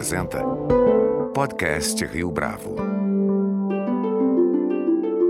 apresenta Podcast Rio Bravo.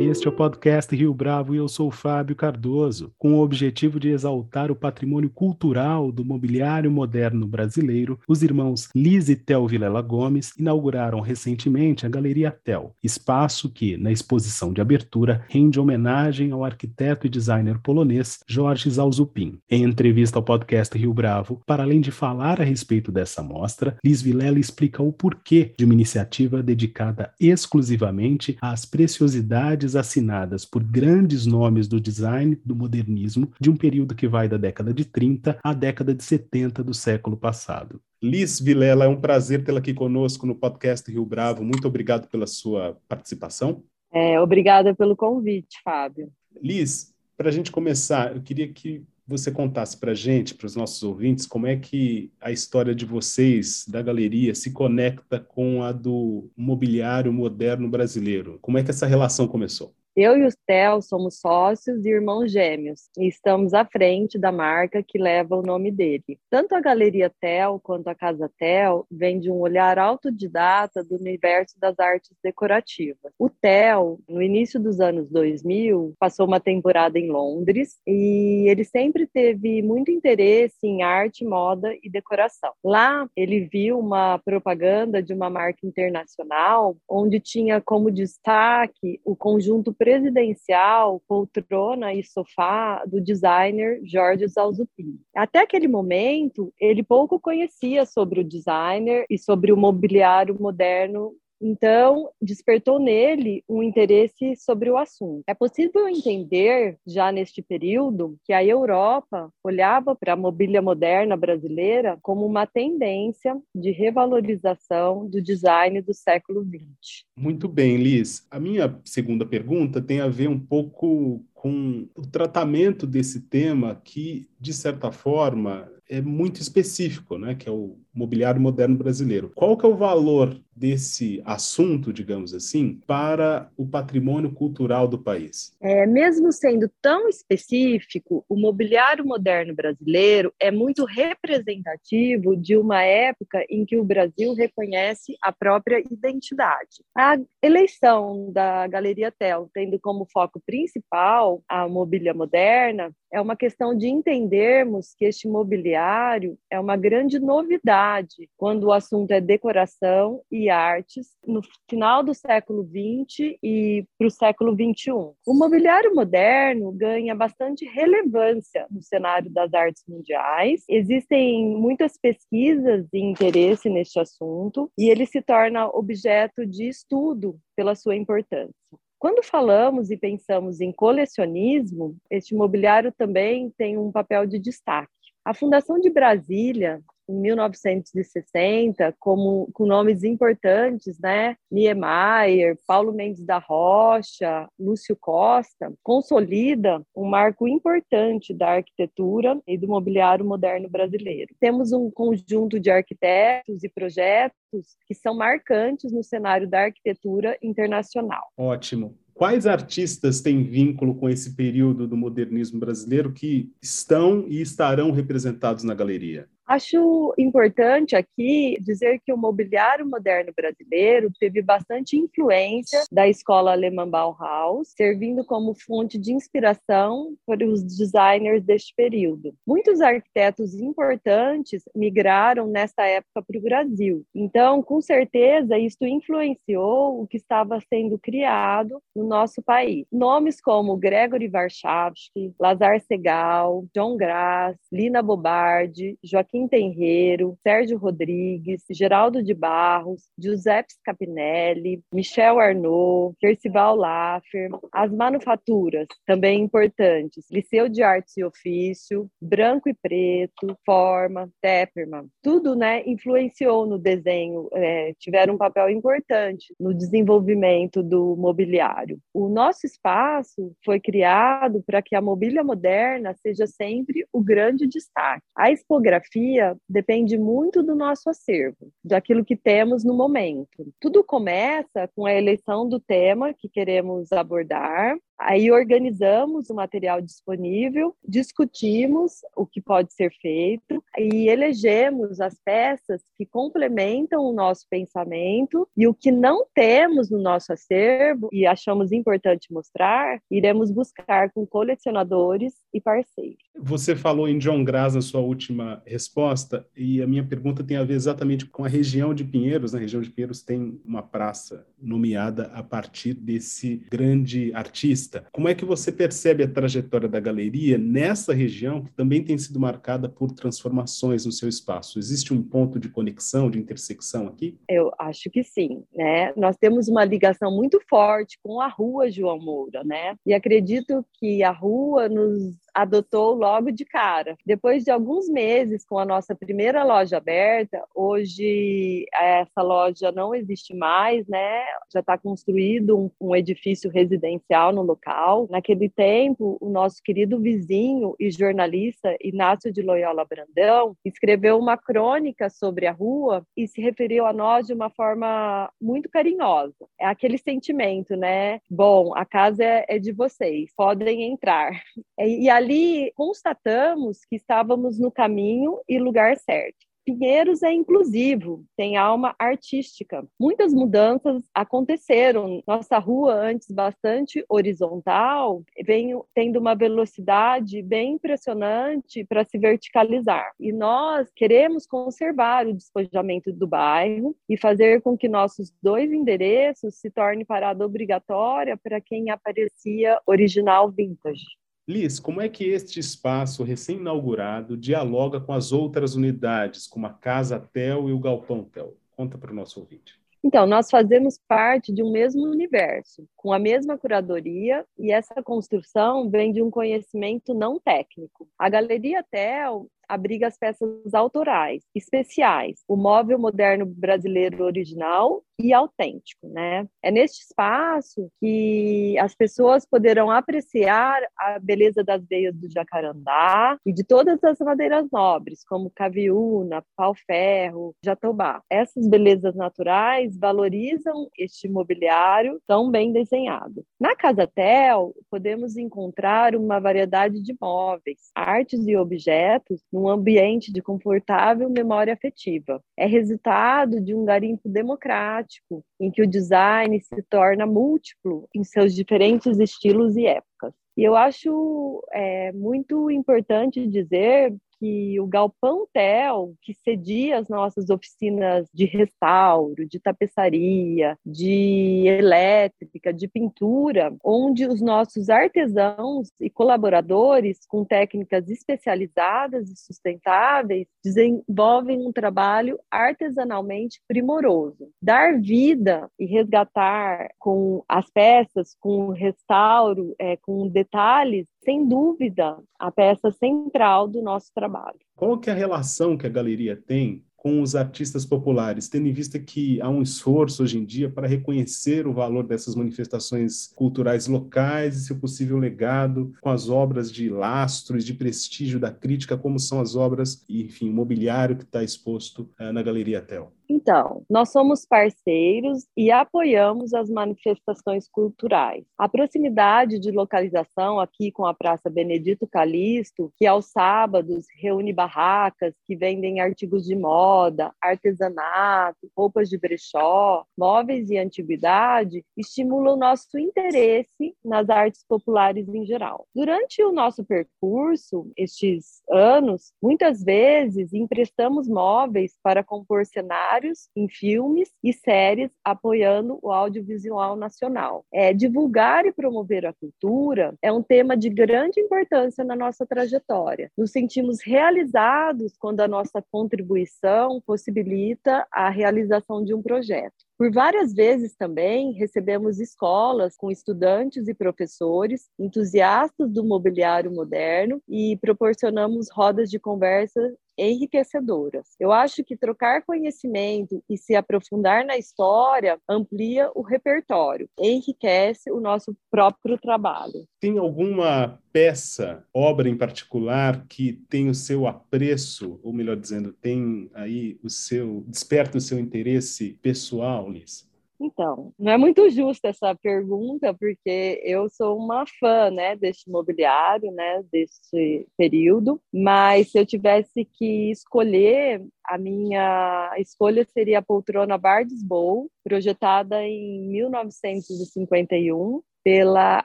Este é o podcast Rio Bravo e eu sou Fábio Cardoso, com o objetivo de exaltar o patrimônio cultural do mobiliário moderno brasileiro. Os irmãos Liz e Tel Vilela Gomes inauguraram recentemente a Galeria Tel, espaço que, na exposição de abertura, rende homenagem ao arquiteto e designer polonês Jorge Zalzupin. Em entrevista ao podcast Rio Bravo, para além de falar a respeito dessa mostra, Liz Vilela explica o porquê de uma iniciativa dedicada exclusivamente às preciosidades assinadas por grandes nomes do design do modernismo de um período que vai da década de 30 à década de 70 do século passado. Liz Vilela, é um prazer tê-la aqui conosco no podcast Rio Bravo. Muito obrigado pela sua participação. É, obrigada pelo convite, Fábio. Liz, para a gente começar, eu queria que você contasse para a gente, para os nossos ouvintes, como é que a história de vocês, da galeria, se conecta com a do mobiliário moderno brasileiro. Como é que essa relação começou? Eu e o Theo somos sócios e irmãos gêmeos e estamos à frente da marca que leva o nome dele. Tanto a Galeria Tel quanto a Casa Tel vem de um olhar autodidata do universo das artes decorativas. O Tel, no início dos anos 2000, passou uma temporada em Londres e ele sempre teve muito interesse em arte, moda e decoração. Lá, ele viu uma propaganda de uma marca internacional onde tinha como destaque o conjunto presidencial, poltrona e sofá do designer Jorge Zalzupin. Até aquele momento, ele pouco conhecia sobre o designer e sobre o mobiliário moderno então, despertou nele um interesse sobre o assunto. É possível entender, já neste período, que a Europa olhava para a mobília moderna brasileira como uma tendência de revalorização do design do século XX. Muito bem, Liz. A minha segunda pergunta tem a ver um pouco com o tratamento desse tema que, de certa forma, é muito específico, né, que é o mobiliário moderno brasileiro. Qual que é o valor desse assunto, digamos assim, para o patrimônio cultural do país? É, mesmo sendo tão específico, o mobiliário moderno brasileiro é muito representativo de uma época em que o Brasil reconhece a própria identidade. A eleição da Galeria Tel, tendo como foco principal a mobília moderna, é uma questão de entendermos que este mobiliário é uma grande novidade quando o assunto é decoração e artes no final do século XX e para o século XXI. O mobiliário moderno ganha bastante relevância no cenário das artes mundiais. Existem muitas pesquisas e interesse neste assunto e ele se torna objeto de estudo pela sua importância. Quando falamos e pensamos em colecionismo, este mobiliário também tem um papel de destaque. A Fundação de Brasília, em 1960, como, com nomes importantes, né? Niemeyer, Paulo Mendes da Rocha, Lúcio Costa, consolida um marco importante da arquitetura e do mobiliário moderno brasileiro. Temos um conjunto de arquitetos e projetos que são marcantes no cenário da arquitetura internacional. Ótimo. Quais artistas têm vínculo com esse período do modernismo brasileiro que estão e estarão representados na galeria? Acho importante aqui dizer que o mobiliário moderno brasileiro teve bastante influência da escola alemã Bauhaus, servindo como fonte de inspiração para os designers deste período. Muitos arquitetos importantes migraram nessa época para o Brasil. Então, com certeza, isso influenciou o que estava sendo criado no nosso país. Nomes como Gregory Warshawski, Lazar Segal, John Grass, Lina Bobardi, Joaquim Joaquim Tenreiro, Sérgio Rodrigues, Geraldo de Barros, Giuseppe Scapinelli, Michel Arnaud, Percival Laffer, as manufaturas, também importantes, Liceu de Artes e Ofício, Branco e Preto, Forma, Tepperman, tudo né, influenciou no desenho, é, tiveram um papel importante no desenvolvimento do mobiliário. O nosso espaço foi criado para que a mobília moderna seja sempre o grande destaque. A expografia depende muito do nosso acervo, daquilo que temos no momento. Tudo começa com a eleição do tema que queremos abordar Aí organizamos o material disponível, discutimos o que pode ser feito e elegemos as peças que complementam o nosso pensamento e o que não temos no nosso acervo e achamos importante mostrar, iremos buscar com colecionadores e parceiros. Você falou em John Graz na sua última resposta e a minha pergunta tem a ver exatamente com a região de Pinheiros. Na região de Pinheiros tem uma praça nomeada a partir desse grande artista. Como é que você percebe a trajetória da galeria nessa região que também tem sido marcada por transformações no seu espaço? Existe um ponto de conexão, de intersecção aqui? Eu acho que sim, né? Nós temos uma ligação muito forte com a Rua João Moura, né? E acredito que a rua nos adotou logo de cara. Depois de alguns meses com a nossa primeira loja aberta, hoje essa loja não existe mais, né? Já está construído um, um, edifício residencial no local. Naquele tempo, o nosso querido vizinho e jornalista Inácio de Loyola Brandão escreveu uma crônica sobre a rua e se referiu a nós de uma forma muito carinhosa. É aquele sentimento, né? Bom, a casa é, é de vocês, podem entrar. E ali ali constatamos que estávamos no caminho e lugar certo. Pinheiros é inclusivo, tem alma artística. Muitas mudanças aconteceram. Nossa rua, antes bastante horizontal, vem tendo uma velocidade bem impressionante para se verticalizar. E nós queremos conservar o despojamento do bairro e fazer com que nossos dois endereços se tornem parada obrigatória para quem aparecia original vintage. Liz, como é que este espaço recém-inaugurado dialoga com as outras unidades, como a Casa Tel e o Galpão Tel? Conta para o nosso ouvinte. Então, nós fazemos parte de um mesmo universo, com a mesma curadoria, e essa construção vem de um conhecimento não técnico. A Galeria Tel abriga as peças autorais, especiais, o móvel moderno brasileiro original e autêntico, né? É neste espaço que as pessoas poderão apreciar a beleza das veias do jacarandá e de todas as madeiras nobres, como caviúna, pau-ferro, jatobá. Essas belezas naturais valorizam este mobiliário tão bem desenhado. Na Casa Tel, podemos encontrar uma variedade de móveis, artes e objetos num ambiente de confortável memória afetiva. É resultado de um garimpo democrático, em que o design se torna múltiplo em seus diferentes estilos e épocas. E eu acho é, muito importante dizer que o Galpão Tel, que cedia as nossas oficinas de restauro, de tapeçaria, de elétrica, de pintura, onde os nossos artesãos e colaboradores com técnicas especializadas e sustentáveis desenvolvem um trabalho artesanalmente primoroso. Dar vida e resgatar com as peças, com o restauro, é, com detalhes, sem dúvida, a peça central do nosso trabalho. Qual que é a relação que a galeria tem com os artistas populares, tendo em vista que há um esforço hoje em dia para reconhecer o valor dessas manifestações culturais locais e seu possível legado com as obras de lastro e de prestígio da crítica, como são as obras, enfim, o mobiliário que está exposto uh, na Galeria Tel. Então, nós somos parceiros e apoiamos as manifestações culturais. A proximidade de localização aqui com a Praça Benedito Calixto, que aos sábados reúne barracas que vendem artigos de moda, artesanato, roupas de brechó, móveis e antiguidade, estimula o nosso interesse nas artes populares em geral. Durante o nosso percurso, estes anos, muitas vezes emprestamos móveis para compor cenários em filmes e séries apoiando o audiovisual nacional. É, divulgar e promover a cultura é um tema de grande importância na nossa trajetória. Nos sentimos realizados quando a nossa contribuição possibilita a realização de um projeto. Por várias vezes também recebemos escolas com estudantes e professores entusiastas do mobiliário moderno e proporcionamos rodas de conversa enriquecedoras. Eu acho que trocar conhecimento e se aprofundar na história amplia o repertório, enriquece o nosso próprio trabalho. Tem alguma peça, obra em particular que tem o seu apreço, ou melhor dizendo, tem aí o seu desperta o seu interesse pessoal, Liz? Então, não é muito justa essa pergunta, porque eu sou uma fã, né, deste mobiliário, né, deste período, mas se eu tivesse que escolher, a minha escolha seria a poltrona Bardesbow, projetada em 1951 pela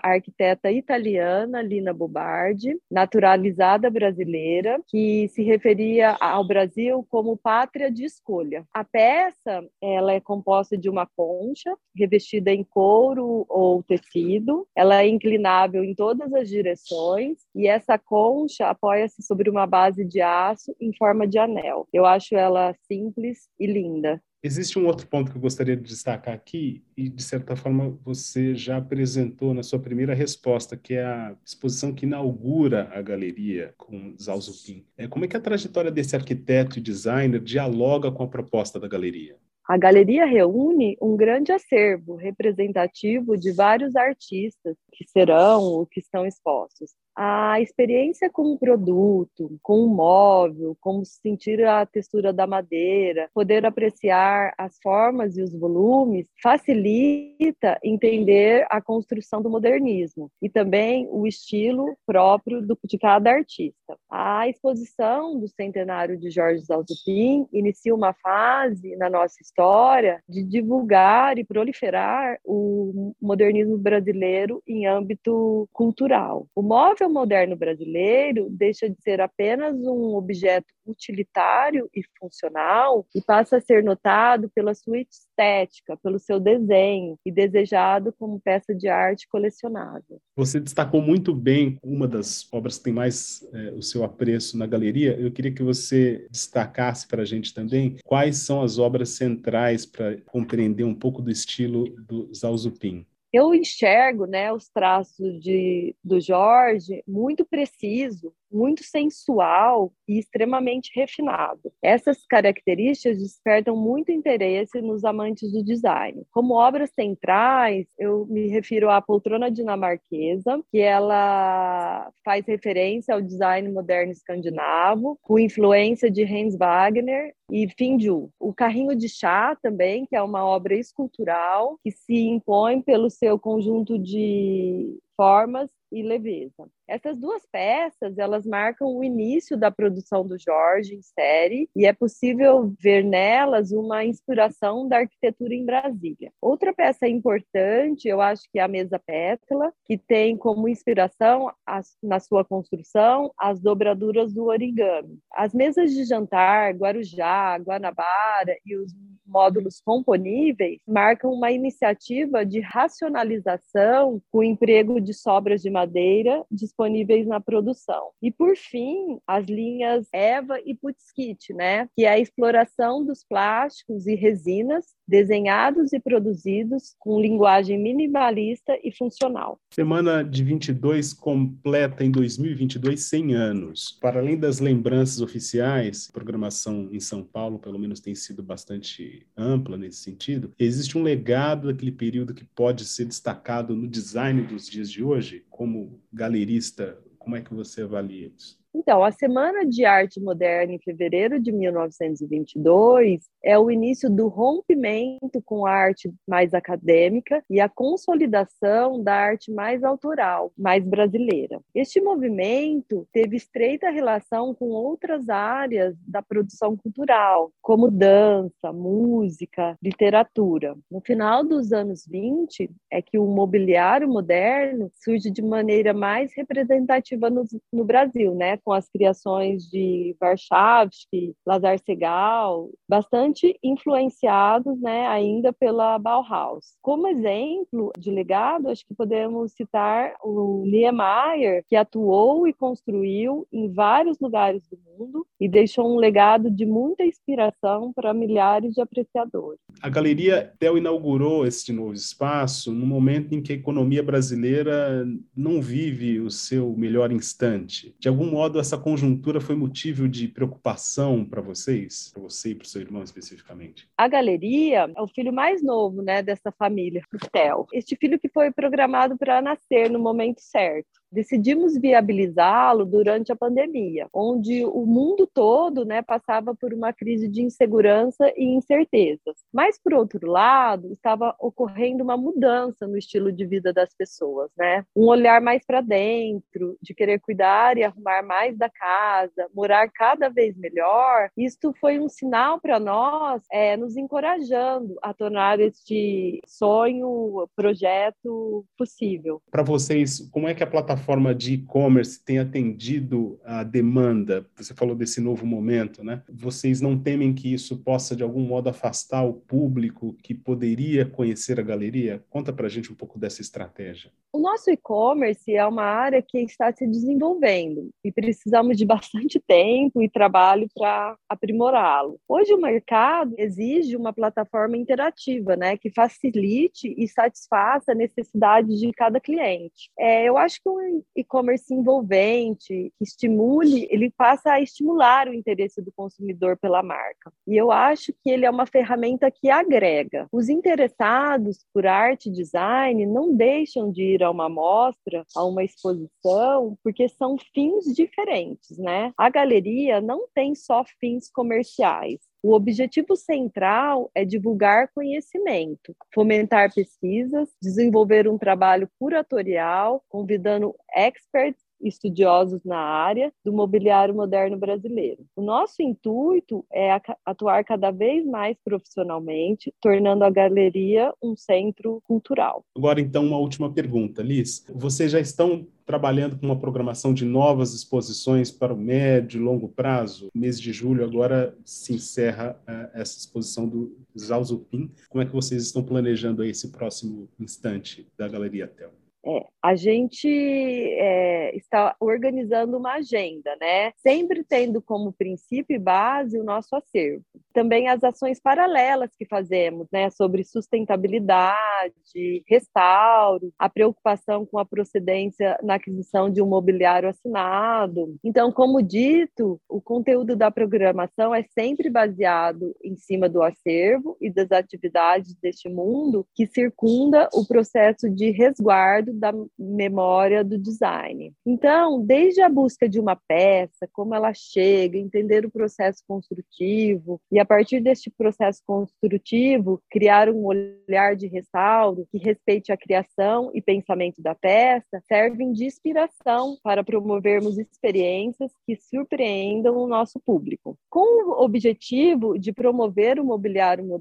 arquiteta italiana Lina Bobardi, naturalizada brasileira, que se referia ao Brasil como pátria de escolha. A peça ela é composta de uma concha revestida em couro ou tecido. Ela é inclinável em todas as direções e essa concha apoia-se sobre uma base de aço em forma de anel. Eu acho ela simples e linda. Existe um outro ponto que eu gostaria de destacar aqui, e de certa forma você já apresentou na sua primeira resposta, que é a exposição que inaugura a galeria com Zhao Zupin. É, como é que a trajetória desse arquiteto e designer dialoga com a proposta da galeria? A galeria reúne um grande acervo representativo de vários artistas que serão ou que estão expostos a experiência com o produto, com o móvel, como sentir a textura da madeira, poder apreciar as formas e os volumes, facilita entender a construção do modernismo e também o estilo próprio do, de cada artista. A exposição do centenário de Jorge Zaltupin inicia uma fase na nossa história de divulgar e proliferar o modernismo brasileiro em âmbito cultural. O móvel móvel moderno brasileiro deixa de ser apenas um objeto utilitário e funcional e passa a ser notado pela sua estética, pelo seu desenho e desejado como peça de arte colecionável. Você destacou muito bem uma das obras que tem mais é, o seu apreço na galeria. Eu queria que você destacasse para a gente também quais são as obras centrais para compreender um pouco do estilo do Zhao Zupin eu enxergo né, os traços de, do Jorge muito preciso, muito sensual e extremamente refinado. Essas características despertam muito interesse nos amantes do design. Como obras centrais, eu me refiro à poltrona dinamarquesa, que ela faz referência ao design moderno escandinavo, com influência de Hans Wagner e Finju. O carrinho de chá também, que é uma obra escultural que se impõe pelo seu conjunto de formas e leveza. Essas duas peças, elas marcam o início da produção do Jorge em série e é possível ver nelas uma inspiração da arquitetura em Brasília. Outra peça importante, eu acho que é a mesa pétala, que tem como inspiração as, na sua construção as dobraduras do origami. As mesas de jantar, Guarujá, Guanabara e os módulos componíveis marcam uma iniciativa de racionalização com o emprego de sobras de madeira disponíveis na produção. E por fim, as linhas Eva e Putskit, né, que é a exploração dos plásticos e resinas desenhados e produzidos com linguagem minimalista e funcional. Semana de 22 completa em 2022 100 anos. Para além das lembranças oficiais, programação em São Paulo, pelo menos, tem sido bastante ampla nesse sentido. Existe um legado daquele período que pode ser destacado no design dos dias de hoje, como galerista, como é que você avalia isso? Então, a Semana de Arte Moderna em fevereiro de 1922 é o início do rompimento com a arte mais acadêmica e a consolidação da arte mais autoral, mais brasileira. Este movimento teve estreita relação com outras áreas da produção cultural, como dança, música, literatura. No final dos anos 20 é que o mobiliário moderno surge de maneira mais representativa no, no Brasil, né? Com as criações de Warszawski, Lazar Segal, bastante influenciados né, ainda pela Bauhaus. Como exemplo de legado, acho que podemos citar o Niemeyer, que atuou e construiu em vários lugares do mundo e deixou um legado de muita inspiração para milhares de apreciadores. A Galeria Tel inaugurou este novo espaço no momento em que a economia brasileira não vive o seu melhor instante. De algum modo, essa conjuntura foi motivo de preocupação para vocês, para você e para o seu irmão especificamente? A galeria é o filho mais novo, né, dessa família, o Theo. Este filho que foi programado para nascer no momento certo. Decidimos viabilizá-lo durante a pandemia, onde o mundo todo né, passava por uma crise de insegurança e incertezas. Mas, por outro lado, estava ocorrendo uma mudança no estilo de vida das pessoas, né? Um olhar mais para dentro, de querer cuidar e arrumar mais da casa, morar cada vez melhor. Isto foi um sinal para nós, é, nos encorajando a tornar este sonho, projeto possível. Para vocês, como é que a plataforma de e-commerce tem atendido a demanda? Você falou desse novo momento, né? Vocês não temem que isso possa, de algum modo, afastar o público que poderia conhecer a galeria? Conta para a gente um pouco dessa estratégia. O nosso e-commerce é uma área que está se desenvolvendo e precisamos de bastante tempo e trabalho para aprimorá-lo. Hoje o mercado exige uma plataforma interativa, né, que facilite e satisfaça a necessidade de cada cliente. É, eu acho que um e-commerce envolvente, que estimule, ele passa a estimular o interesse do consumidor pela marca. E eu acho que ele é uma ferramenta que agrega. Os interessados por arte e design não deixam de ir a uma mostra, a uma exposição, porque são fins diferentes, né? A galeria não tem só fins comerciais. O objetivo central é divulgar conhecimento, fomentar pesquisas, desenvolver um trabalho curatorial, convidando experts estudiosos na área do mobiliário moderno brasileiro. O nosso intuito é atuar cada vez mais profissionalmente, tornando a galeria um centro cultural. Agora, então, uma última pergunta, Liz. Vocês já estão trabalhando com uma programação de novas exposições para o médio e longo prazo. No mês de julho agora se encerra uh, essa exposição do Zalzupin. Como é que vocês estão planejando esse próximo instante da Galeria Tel? É, a gente é, está organizando uma agenda, né? Sempre tendo como princípio e base o nosso acervo. Também as ações paralelas que fazemos, né? Sobre sustentabilidade, restauro, a preocupação com a procedência na aquisição de um mobiliário assinado. Então, como dito, o conteúdo da programação é sempre baseado em cima do acervo e das atividades deste mundo que circunda o processo de resguardo da memória do design. Então, desde a busca de uma peça, como ela chega, entender o processo construtivo e a partir deste processo construtivo criar um olhar de restauro que respeite a criação e pensamento da peça, servem de inspiração para promovermos experiências que surpreendam o nosso público. Com o objetivo de promover o mobiliário moderno,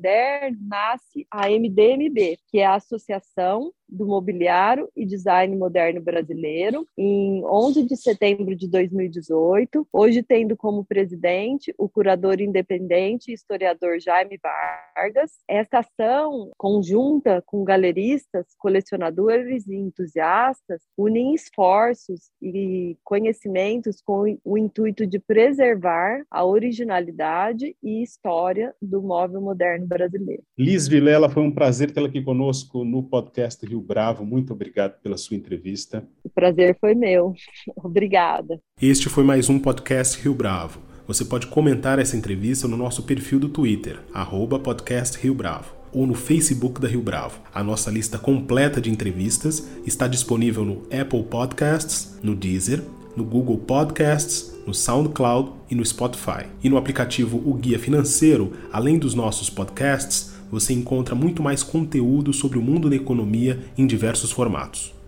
nasce a MDMB, que é a Associação do Mobiliário e Design Moderno Brasileiro, em 11 de setembro de 2018, hoje tendo como presidente o curador independente e historiador Jaime Vargas. Esta ação conjunta com galeristas, colecionadores e entusiastas une esforços e conhecimentos com o intuito de preservar a originalidade e história do móvel moderno brasileiro. Liz Vilela, foi um prazer tê-la aqui conosco no podcast Rio Bravo. Muito obrigado pela sua entrevista. O prazer foi meu. Obrigada. Este foi mais um podcast Rio Bravo. Você pode comentar essa entrevista no nosso perfil do Twitter, arroba podcast Rio Bravo, ou no Facebook da Rio Bravo. A nossa lista completa de entrevistas está disponível no Apple Podcasts, no Deezer, no Google Podcasts, no SoundCloud e no Spotify. E no aplicativo O Guia Financeiro, além dos nossos podcasts, você encontra muito mais conteúdo sobre o mundo da economia em diversos formatos.